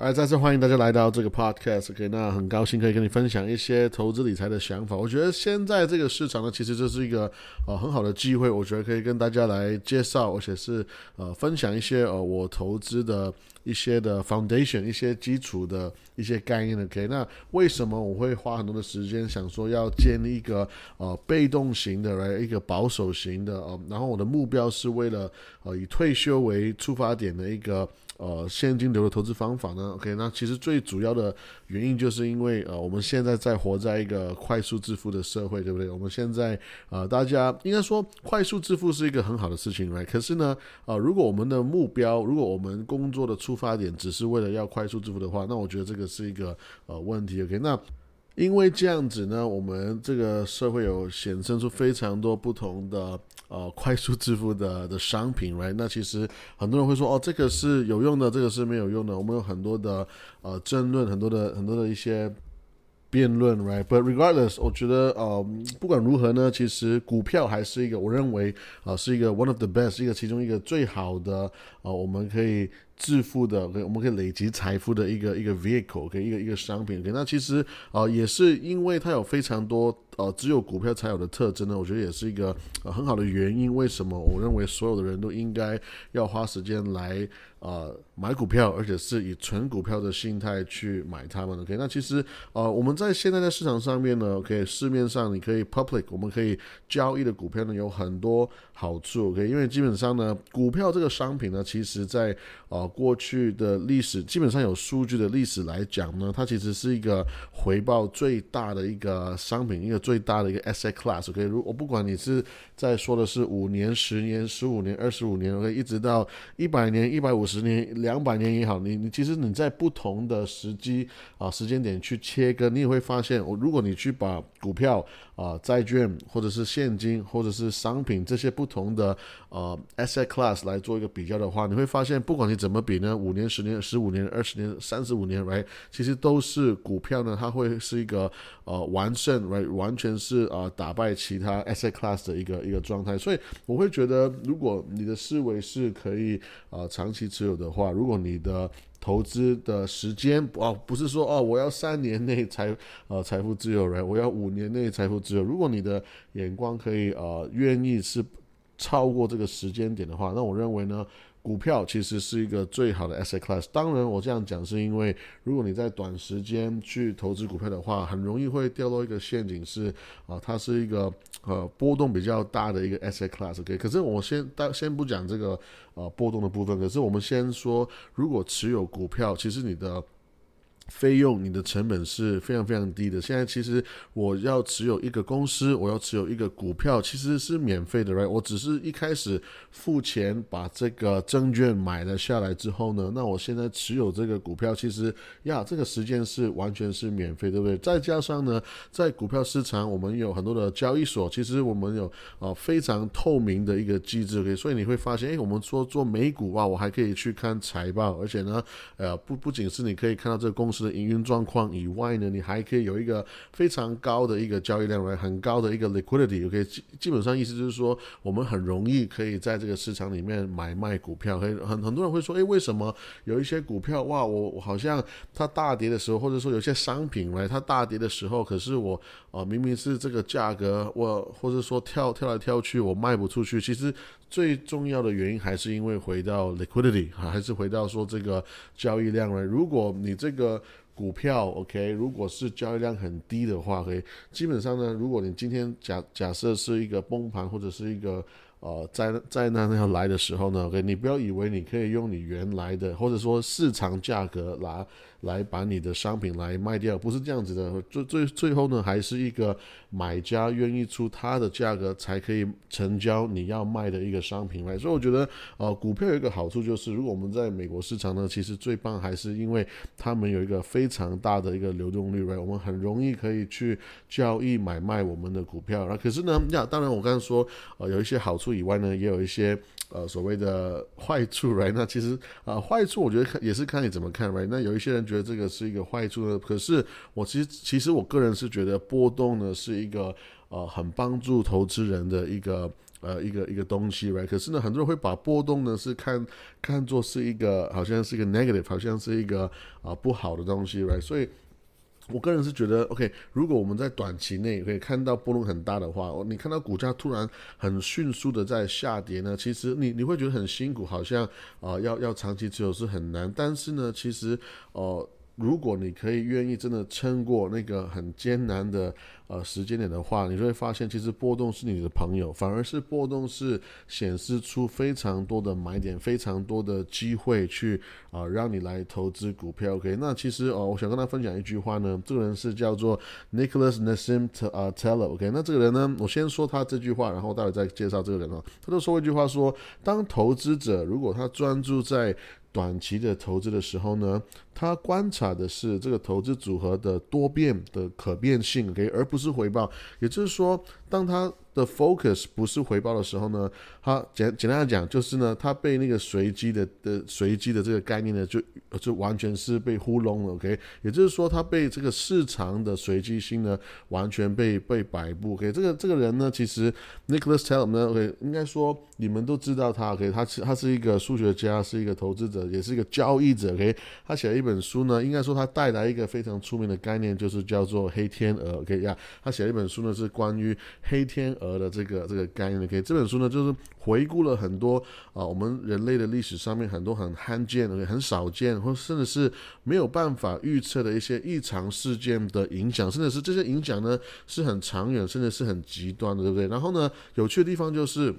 哎，再次欢迎大家来到这个 podcast。OK，那很高兴可以跟你分享一些投资理财的想法。我觉得现在这个市场呢，其实这是一个呃很好的机会，我觉得可以跟大家来介绍，而且是呃分享一些呃我投资的一些的 foundation，一些基础的一些概念。OK，那为什么我会花很多的时间想说要建立一个呃被动型的，来一个保守型的呃，然后我的目标是为了呃以退休为出发点的一个。呃，现金流的投资方法呢？OK，那其实最主要的原因就是因为呃，我们现在在活在一个快速致富的社会，对不对？我们现在呃，大家应该说快速致富是一个很好的事情来可是呢，呃，如果我们的目标，如果我们工作的出发点只是为了要快速致富的话，那我觉得这个是一个呃问题。OK，那。因为这样子呢，我们这个社会有显生出非常多不同的呃快速致富的的商品，right？那其实很多人会说，哦，这个是有用的，这个是没有用的。我们有很多的呃争论，很多的很多的一些辩论，right？But regardless，我觉得呃不管如何呢，其实股票还是一个我认为啊是一个 one of the best，一个其中一个最好的啊我们可以。致富的，我们可以累积财富的一个一个 vehicle，可一个一个商品。那其实啊，也是因为它有非常多呃只有股票才有的特征呢。我觉得也是一个很好的原因。为什么我认为所有的人都应该要花时间来呃买股票，而且是以纯股票的心态去买它们？OK，那其实呃我们在现在在市场上面呢，OK，市面上你可以 public，我们可以交易的股票呢有很多好处。OK，因为基本上呢，股票这个商品呢，其实在啊。过去的历史基本上有数据的历史来讲呢，它其实是一个回报最大的一个商品，一个最大的一个 asset class。OK，如我不管你是在说的是五年、十年、十五年、二十五年，OK，一直到一百年、一百五十年、两百年也好，你你其实你在不同的时机啊时间点去切割，你也会发现，我如果你去把股票啊、债券或者是现金或者是商品这些不同的呃 asset class 来做一个比较的话，你会发现，不管你怎么比呢，五年、十年、十五年、二十年、三十五年，right，其实都是股票呢，它会是一个呃完胜，right，完全是呃打败其他 asset class 的一个一个状态。所以我会觉得，如果你的思维是可以呃长期持有的话，如果你的投资的时间哦，不是说哦，我要三年内财呃财富自由，right，，我要五年内财富自由。如果你的眼光可以呃愿意是超过这个时间点的话，那我认为呢。股票其实是一个最好的 asset class。当然，我这样讲是因为，如果你在短时间去投资股票的话，很容易会掉落一个陷阱，是啊，它是一个呃波动比较大的一个 asset class。OK，可是我先当先不讲这个呃波动的部分，可是我们先说，如果持有股票，其实你的。费用，你的成本是非常非常低的。现在其实我要持有一个公司，我要持有一个股票，其实是免费的，right？我只是一开始付钱把这个证券买了下来之后呢，那我现在持有这个股票，其实呀，这个时间是完全是免费，对不对？再加上呢，在股票市场，我们有很多的交易所，其实我们有啊非常透明的一个机制，OK？所以你会发现，哎，我们说做美股啊，我还可以去看财报，而且呢，呃，不不仅是你可以看到这个公司。的营运状况以外呢，你还可以有一个非常高的一个交易量来，很高的一个 liquidity。OK，基基本上意思就是说，我们很容易可以在这个市场里面买卖股票。很很很多人会说，诶，为什么有一些股票哇，我我好像它大跌的时候，或者说有些商品来它大跌的时候，可是我啊明明是这个价格，我或者说跳跳来跳去，我卖不出去。其实最重要的原因还是因为回到 liquidity，还是回到说这个交易量来？如果你这个股票，OK，如果是交易量很低的话，OK，基本上呢，如果你今天假假设是一个崩盘或者是一个呃灾灾难要来的时候呢，OK，你不要以为你可以用你原来的或者说市场价格来。来把你的商品来卖掉，不是这样子的。最最最后呢，还是一个买家愿意出他的价格，才可以成交你要卖的一个商品来。所以我觉得，呃，股票有一个好处就是，如果我们在美国市场呢，其实最棒还是因为他们有一个非常大的一个流动率，来，我们很容易可以去交易买卖我们的股票。那可是呢，那，当然我刚才说，呃，有一些好处以外呢，也有一些。呃，所谓的坏处，right？那其实啊，坏处我觉得看也是看你怎么看，right？那有一些人觉得这个是一个坏处呢，可是我其实其实我个人是觉得波动呢是一个呃很帮助投资人的一个呃一个一个东西，right？可是呢，很多人会把波动呢是看看作是一个好像是一个 negative，好像是一个啊不好的东西，right？所以。我个人是觉得，OK，如果我们在短期内可以看到波动很大的话，你看到股价突然很迅速的在下跌呢，其实你你会觉得很辛苦，好像啊要要长期持有是很难。但是呢，其实呃，如果你可以愿意真的撑过那个很艰难的。呃，时间点的话，你就会发现，其实波动是你的朋友，反而是波动是显示出非常多的买点，非常多的机会去啊，让你来投资股票。OK，那其实哦，我想跟他分享一句话呢，这个人是叫做 Nicholas Nassim 啊 Teller。OK，那这个人呢，我先说他这句话，然后待会再介绍这个人啊。他就说一句话说，当投资者如果他专注在短期的投资的时候呢，他观察的是这个投资组合的多变的可变性，OK，而不是回报。也就是说，当他的 focus 不是回报的时候呢，他简简单来讲就是呢，他被那个随机的的随机的这个概念呢，就就完全是被糊弄了，OK。也就是说，他被这个市场的随机性呢，完全被被摆布，OK。这个这个人呢，其实 Nicholas Tell 呢，OK，应该说你们都知道他，OK，他是他是一个数学家，是一个投资者，也是一个交易者，OK。他写了一本书呢，应该说他带来一个非常出名的概念，就是叫做黑天鹅，OK 呀。他写了一本书呢，是关于黑天鹅的这个这个概念。OK，这本书呢，就是回顾了很多啊，我们人类的历史上面很多很罕见、很少见，或甚至是没有办法预测的一些异常事件的影响，甚至是这些影响呢是很长远，甚至是很极端的，对不对？然后呢，有趣的地方就是。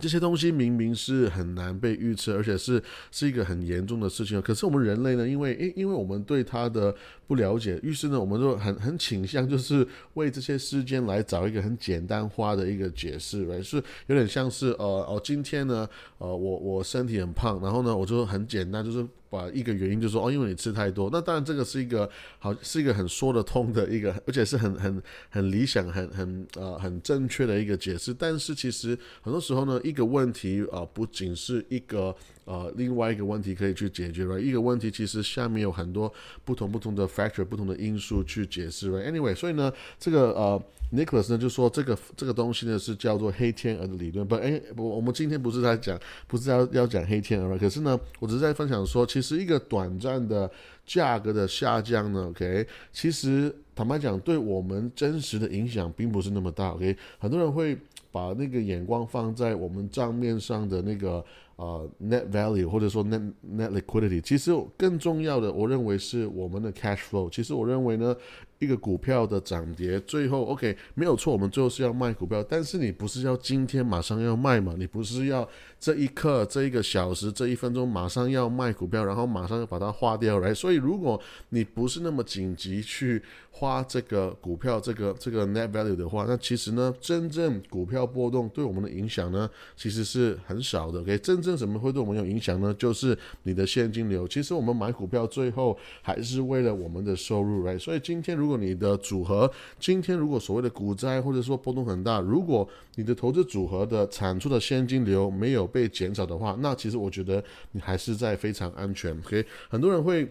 这些东西明明是很难被预测，而且是是一个很严重的事情。可是我们人类呢，因为因因为我们对它的不了解，于是呢，我们就很很倾向就是为这些事件来找一个很简单化的一个解释，来是有点像是呃哦，今天呢，呃，我我身体很胖，然后呢，我就很简单就是。把一个原因就说哦，因为你吃太多。那当然这个是一个好，是一个很说得通的一个，而且是很很很理想、很很呃很正确的一个解释。但是其实很多时候呢，一个问题啊，不仅是一个呃另外一个问题可以去解决了。一个问题其实下面有很多不同不同的 factor、不同的因素去解释了。Anyway，所以呢，这个呃。Nicholas 呢就说这个这个东西呢是叫做黑天鹅的理论，不，哎，不，我们今天不是在讲，不是要要讲黑天鹅，可是呢，我只是在分享说，其实一个短暂的价格的下降呢，OK，其实坦白讲，对我们真实的影响并不是那么大，OK，很多人会把那个眼光放在我们账面上的那个。呃，net value 或者说 net net liquidity，其实更重要的，我认为是我们的 cash flow。其实我认为呢，一个股票的涨跌，最后 OK 没有错，我们最后是要卖股票，但是你不是要今天马上要卖嘛？你不是要这一刻、这一个小时、这一分钟马上要卖股票，然后马上要把它花掉来？所以如果你不是那么紧急去花这个股票这个这个 net value 的话，那其实呢，真正股票波动对我们的影响呢，其实是很少的。OK，真正什么会对我们有影响呢？就是你的现金流。其实我们买股票最后还是为了我们的收入，right？所以今天如果你的组合，今天如果所谓的股灾或者说波动很大，如果你的投资组合的产出的现金流没有被减少的话，那其实我觉得你还是在非常安全。OK，很多人会。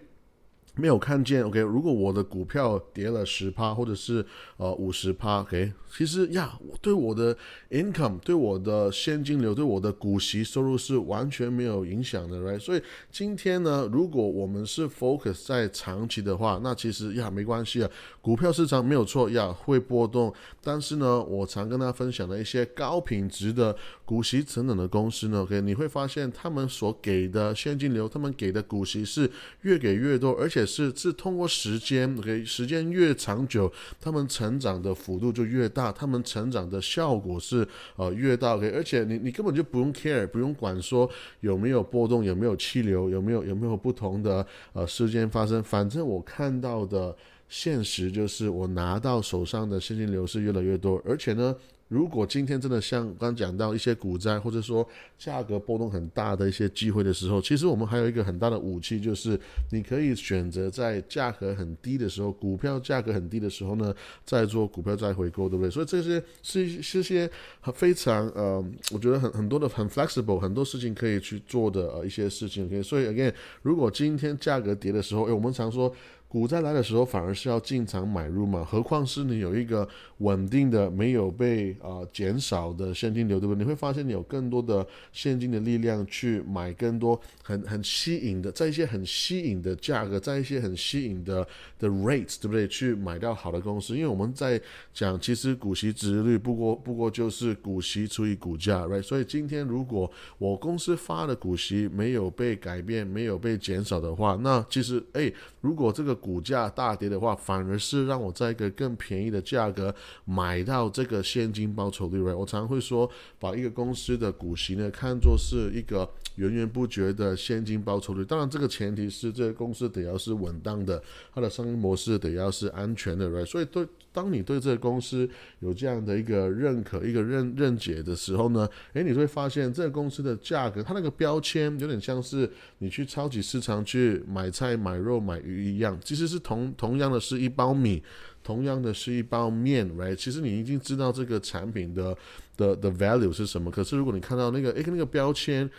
没有看见，OK。如果我的股票跌了十趴，或者是呃五十趴，OK。其实呀，对我的 income，对我的现金流，对我的股息收入是完全没有影响的，right？所以今天呢，如果我们是 focus 在长期的话，那其实呀没关系啊。股票市场没有错呀，会波动。但是呢，我常跟大家分享的一些高品质的股息成长的公司呢，OK，你会发现他们所给的现金流，他们给的股息是越给越多，而且是是通过时间，OK，时间越长久，他们成长的幅度就越大，他们成长的效果是呃越大，OK，而且你你根本就不用 care，不用管说有没有波动，有没有气流，有没有有没有不同的呃事件发生，反正我看到的。现实就是我拿到手上的现金流是越来越多，而且呢。如果今天真的像刚讲到一些股灾，或者说价格波动很大的一些机会的时候，其实我们还有一个很大的武器，就是你可以选择在价格很低的时候，股票价格很低的时候呢，再做股票再回购，对不对？所以这些是是些非常呃，我觉得很很多的很 flexible，很多事情可以去做的呃一些事情。OK，所以 again，如果今天价格跌的时候，诶，我们常说股灾来的时候，反而是要进场买入嘛？何况是你有一个稳定的、没有被啊减少的现金流，对不对？你会发现你有更多的现金的力量去买更多很很吸引的，在一些很吸引的价格，在一些很吸引的的 rate，对不对？去买到好的公司。因为我们在讲，其实股息值率不过不过就是股息除以股价，right？所以今天如果我公司发的股息没有被改变，没有被减少的话，那其实哎，如果这个股价大跌的话，反而是让我在一个更便宜的价格买到这个现金报酬率。我常会说，把一个公司的股息呢看作是一个源源不绝的现金报酬率。当然，这个前提是这个公司得要是稳当的，它的商业模式得要是安全的。所以，对当你对这个公司有这样的一个认可、一个认认解的时候呢，诶，你会发现这个公司的价格，它那个标签有点像是你去超级市场去买菜、买肉、买鱼一样，其实是同同样的是一包米，同样的是一包面，right？其实你已经知道这个产品的的的 value 是什么，可是如果你看到那个诶，那个标签。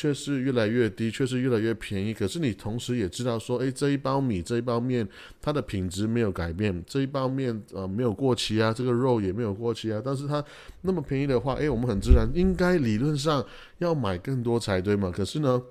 却是越来越低，却是越来越便宜。可是你同时也知道说，诶，这一包米，这一包面，它的品质没有改变，这一包面呃没有过期啊，这个肉也没有过期啊。但是它那么便宜的话，诶，我们很自然应该理论上要买更多才对嘛。可是呢？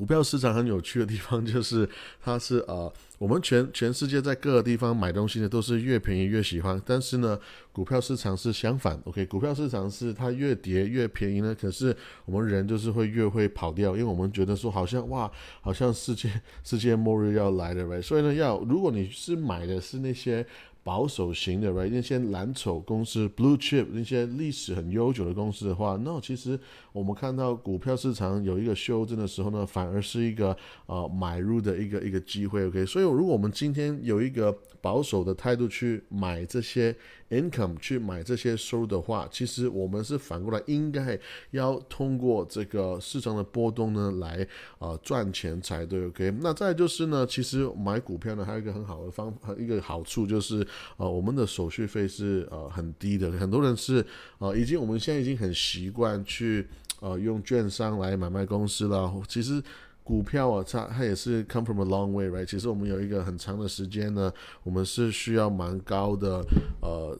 股票市场很有趣的地方 就是，它是呃，我们全全世界在各个地方买东西呢，都是越便宜越喜欢。但是呢，股票市场是相反，OK？股票市场是它越跌越便宜呢，可是我们人就是会越会跑掉，因为我们觉得说好像哇，好像世界世界末日要来了呗所以呢，要如果你是买的是那些。保守型的，right？那些蓝筹公司，blue chip，那些历史很悠久的公司的话，那其实我们看到股票市场有一个修正的时候呢，反而是一个呃买入的一个一个机会，OK？所以如果我们今天有一个保守的态度去买这些 income，去买这些收入的话，其实我们是反过来应该要通过这个市场的波动呢来啊赚钱才对，OK？那再就是呢，其实买股票呢还有一个很好的方法一个好处就是。呃，我们的手续费是呃很低的，很多人是呃已经我们现在已经很习惯去呃用券商来买卖公司了。其实股票啊，它它也是 come from a long way，right？其实我们有一个很长的时间呢，我们是需要蛮高的呃。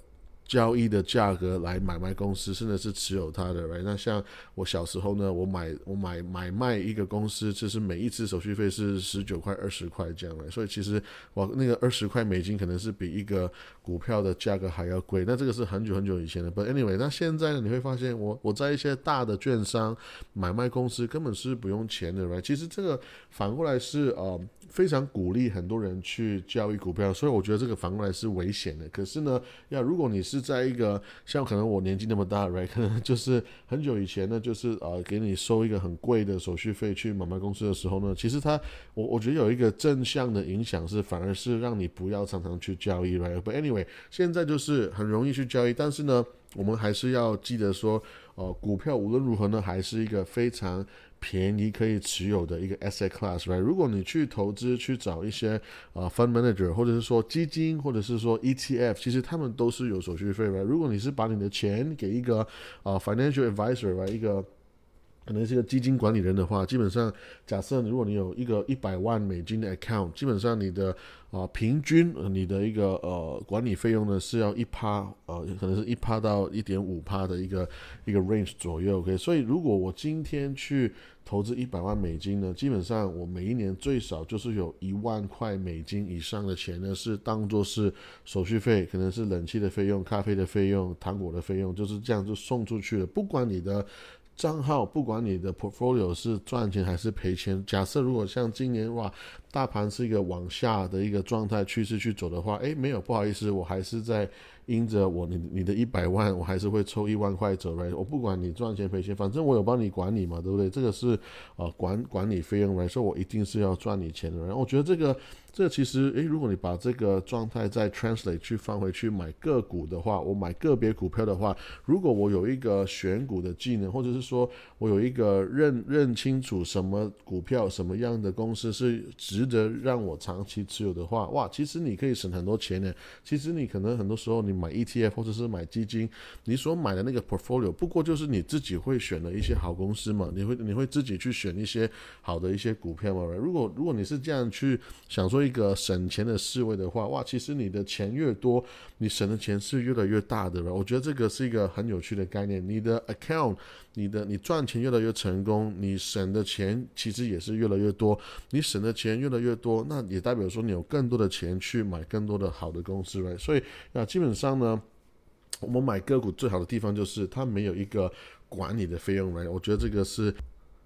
交易的价格来买卖公司，甚至是持有它的来那像我小时候呢，我买我买买卖一个公司，就是每一次手续费是十九块、二十块这样的，所以其实我那个二十块美金可能是比一个股票的价格还要贵。那这个是很久很久以前的，but anyway，那现在呢，你会发现我我在一些大的券商买卖公司根本是不用钱的来其实这个反过来是呃。非常鼓励很多人去交易股票，所以我觉得这个反过来是危险的。可是呢，要如果你是在一个像可能我年纪那么大，right，可能就是很久以前呢，就是呃给你收一个很贵的手续费去买卖公司的时候呢，其实它我我觉得有一个正向的影响是，反而是让你不要常常去交易，right？But anyway，现在就是很容易去交易，但是呢，我们还是要记得说，呃，股票无论如何呢，还是一个非常。便宜可以持有的一个 asset class，right？如果你去投资去找一些呃 fund manager，或者是说基金，或者是说 ETF，其实他们都是有手续费的如果你是把你的钱给一个呃 financial advisor，一个可能是个基金管理人的话，基本上假设如果你有一个一百万美金的 account，基本上你的啊平均你的一个呃管理费用呢是要一趴呃可能是一趴到一点五趴的一个一个 range 左右，OK？所以如果我今天去投资一百万美金呢，基本上我每一年最少就是有一万块美金以上的钱呢是当做是手续费，可能是冷气的费用、咖啡的费用、糖果的费用，就是这样就送出去了，不管你的。账号不管你的 portfolio 是赚钱还是赔钱，假设如果像今年哇，大盘是一个往下的一个状态趋势去走的话，诶，没有不好意思，我还是在因着我你你的一百万，我还是会抽一万块走来，我不管你赚钱赔钱，反正我有帮你管理嘛，对不对？这个是呃管管理费用来说，我一定是要赚你钱的。然后我觉得这个。这其实，诶，如果你把这个状态再 translate 去放回去买个股的话，我买个别股票的话，如果我有一个选股的技能，或者是说我有一个认认清楚什么股票什么样的公司是值得让我长期持有的话，哇，其实你可以省很多钱呢。其实你可能很多时候你买 ETF 或者是买基金，你所买的那个 portfolio 不过就是你自己会选的一些好公司嘛，你会你会自己去选一些好的一些股票嘛。如果如果你是这样去想说一个省钱的思维的话，哇，其实你的钱越多，你省的钱是越来越大的了。我觉得这个是一个很有趣的概念。你的 account，你的你赚钱越来越成功，你省的钱其实也是越来越多。你省的钱越来越多，那也代表说你有更多的钱去买更多的好的公司所以那基本上呢，我们买个股最好的地方就是它没有一个管理的费用来我觉得这个是。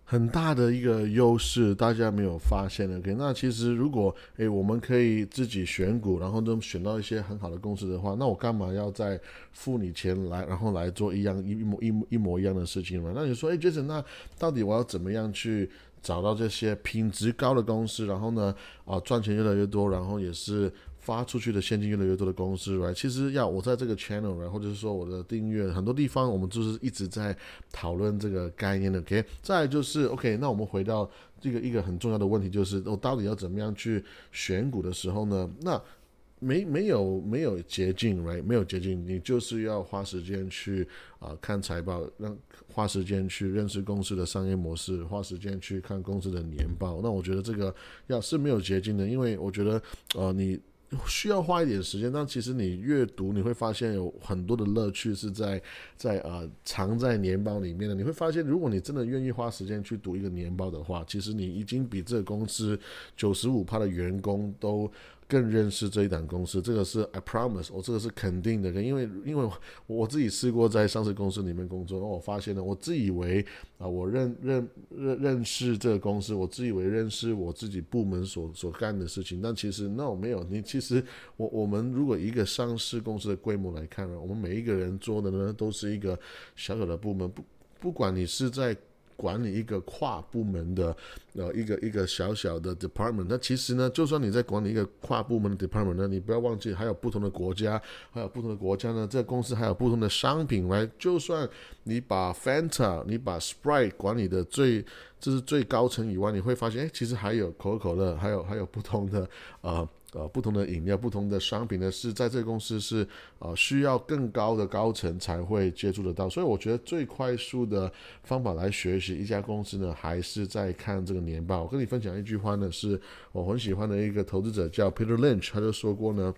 很大的一个优势，大家没有发现的。OK，那其实如果诶，我们可以自己选股，然后能选到一些很好的公司的话，那我干嘛要再付你钱来，然后来做一样一模一模一模一样的事情嘛？那你说，诶 j a s o n 那到底我要怎么样去找到这些品质高的公司，然后呢，啊，赚钱越来越多，然后也是。发出去的现金越来越多的公司来其实要我在这个 channel，然后就是说我的订阅，很多地方我们就是一直在讨论这个概念的。OK，再就是 OK，那我们回到这个一个很重要的问题，就是我到底要怎么样去选股的时候呢？那没没有没有捷径来没有捷径，你就是要花时间去啊看财报，让花时间去认识公司的商业模式，花时间去看公司的年报。那我觉得这个要是没有捷径的，因为我觉得呃你。需要花一点时间，但其实你阅读你会发现有很多的乐趣是在在呃藏在年报里面的。你会发现，如果你真的愿意花时间去读一个年报的话，其实你已经比这个公司九十五趴的员工都。更认识这一档公司，这个是 I promise，我这个是肯定的，因为因为我自己试过在上市公司里面工作，我发现了，我自以为啊，我认认认认识这个公司，我自以为认识我自己部门所所干的事情，但其实那我没有，你其实我我们如果一个上市公司的规模来看呢，我们每一个人做的呢都是一个小小的部门，不不管你是在。管理一个跨部门的呃一个一个小小的 department，那其实呢，就算你在管理一个跨部门的 department 呢，你不要忘记还有不同的国家，还有不同的国家呢，这个公司还有不同的商品来。就算你把 Fanta，你把 Sprite 管理的最这是最高层以外，你会发现，哎，其实还有可口可乐，还有还有不同的呃。呃，不同的饮料、不同的商品呢，是在这个公司是呃需要更高的高层才会接触得到，所以我觉得最快速的方法来学习一家公司呢，还是在看这个年报。我跟你分享一句话呢，是我很喜欢的一个投资者叫 Peter Lynch，他就说过呢。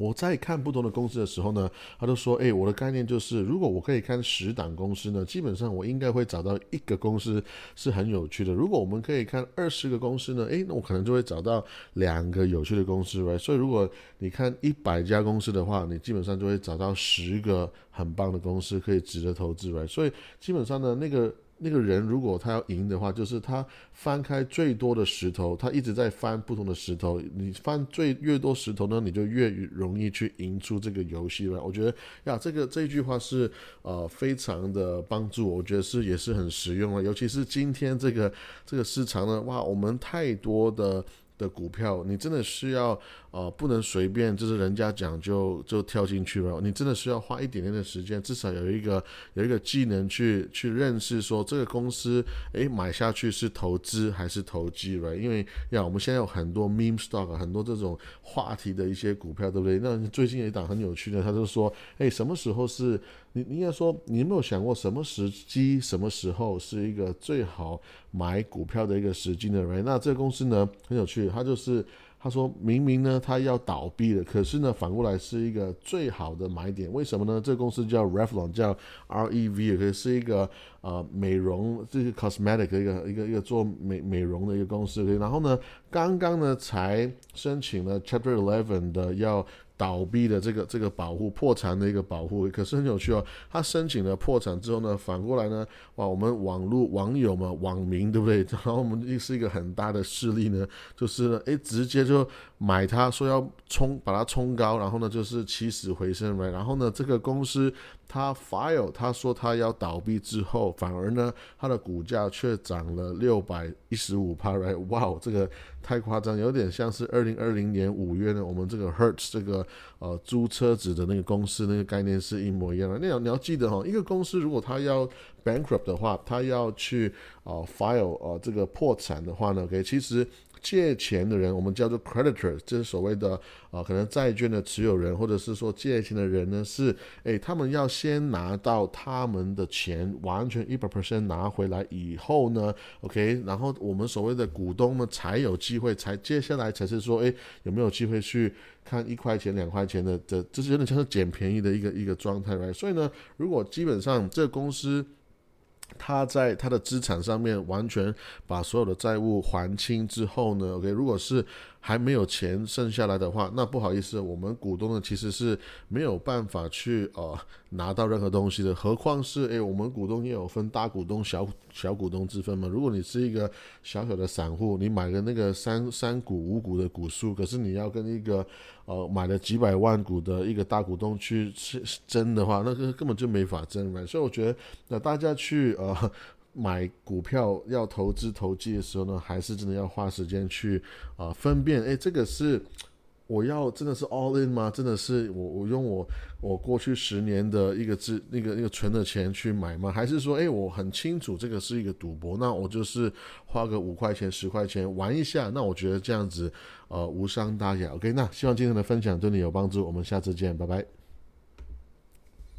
我在看不同的公司的时候呢，他都说：“哎，我的概念就是，如果我可以看十档公司呢，基本上我应该会找到一个公司是很有趣的。如果我们可以看二十个公司呢，诶，那我可能就会找到两个有趣的公司呗所以如果你看一百家公司的话，你基本上就会找到十个很棒的公司可以值得投资呗所以基本上呢，那个。那个人如果他要赢的话，就是他翻开最多的石头，他一直在翻不同的石头。你翻最越多石头呢，你就越容易去赢出这个游戏了。我觉得呀，这个这句话是呃非常的帮助，我觉得是也是很实用了。尤其是今天这个这个市场呢，哇，我们太多的。的股票，你真的需要呃，不能随便就是人家讲就就跳进去了。你真的需要花一点点的时间，至少有一个有一个技能去去认识说这个公司，诶，买下去是投资还是投机了？因为呀，我们现在有很多 meme stock，很多这种话题的一些股票，对不对？那最近有一档很有趣的，他就说，诶，什么时候是？你应该说，你有没有想过什么时机、什么时候是一个最好买股票的一个时机呢？那这个公司呢很有趣，它就是他说明明呢他要倒闭了，可是呢反过来是一个最好的买点。为什么呢？这个公司叫 Revlon，叫 R E V，可是一个呃美容这个 cosmetic 一个一个一个做美美容的一个公司。然后呢，刚刚呢才申请了 Chapter Eleven 的要。倒闭的这个这个保护破产的一个保护，可是很有趣哦。他申请了破产之后呢，反过来呢，哇，我们网络网友嘛网民对不对？然后我们又是一个很大的势力呢，就是诶，直接就买它，说要冲把它冲高，然后呢就是起死回生呗，然后呢这个公司。他 file，他说他要倒闭之后，反而呢，他的股价却涨了六百一十五帕，right？哇，这个太夸张，有点像是二零二零年五月呢，我们这个 Hertz 这个呃租车子的那个公司那个概念是一模一样的。那你要记得哈，一个公司如果他要 bankrupt 的话，他要去啊 file 呃这个破产的话呢，OK，其实。借钱的人，我们叫做 creditor，这是所谓的啊，可能债券的持有人，或者是说借钱的人呢，是诶，他们要先拿到他们的钱，完全一百 percent 拿回来以后呢，OK，然后我们所谓的股东呢，才有机会，才接下来才是说，诶，有没有机会去看一块钱、两块钱的的，这是有点像是捡便宜的一个一个状态，right？所以呢，如果基本上这个公司。他在他的资产上面完全把所有的债务还清之后呢，OK，如果是。还没有钱剩下来的话，那不好意思，我们股东呢其实是没有办法去呃拿到任何东西的。何况是诶，我们股东也有分大股东、小小股东之分嘛。如果你是一个小小的散户，你买个那个三三股五股的股数，可是你要跟一个呃买了几百万股的一个大股东去争的话，那个根本就没法争嘛。所以我觉得，那大家去呃。买股票要投资投机的时候呢，还是真的要花时间去啊分辨，哎，这个是我要真的是 all in 吗？真的是我我用我我过去十年的一个资那个那个存的钱去买吗？还是说，哎，我很清楚这个是一个赌博，那我就是花个五块钱十块钱玩一下，那我觉得这样子呃无伤大雅。OK，那希望今天的分享对你有帮助，我们下次见，拜拜。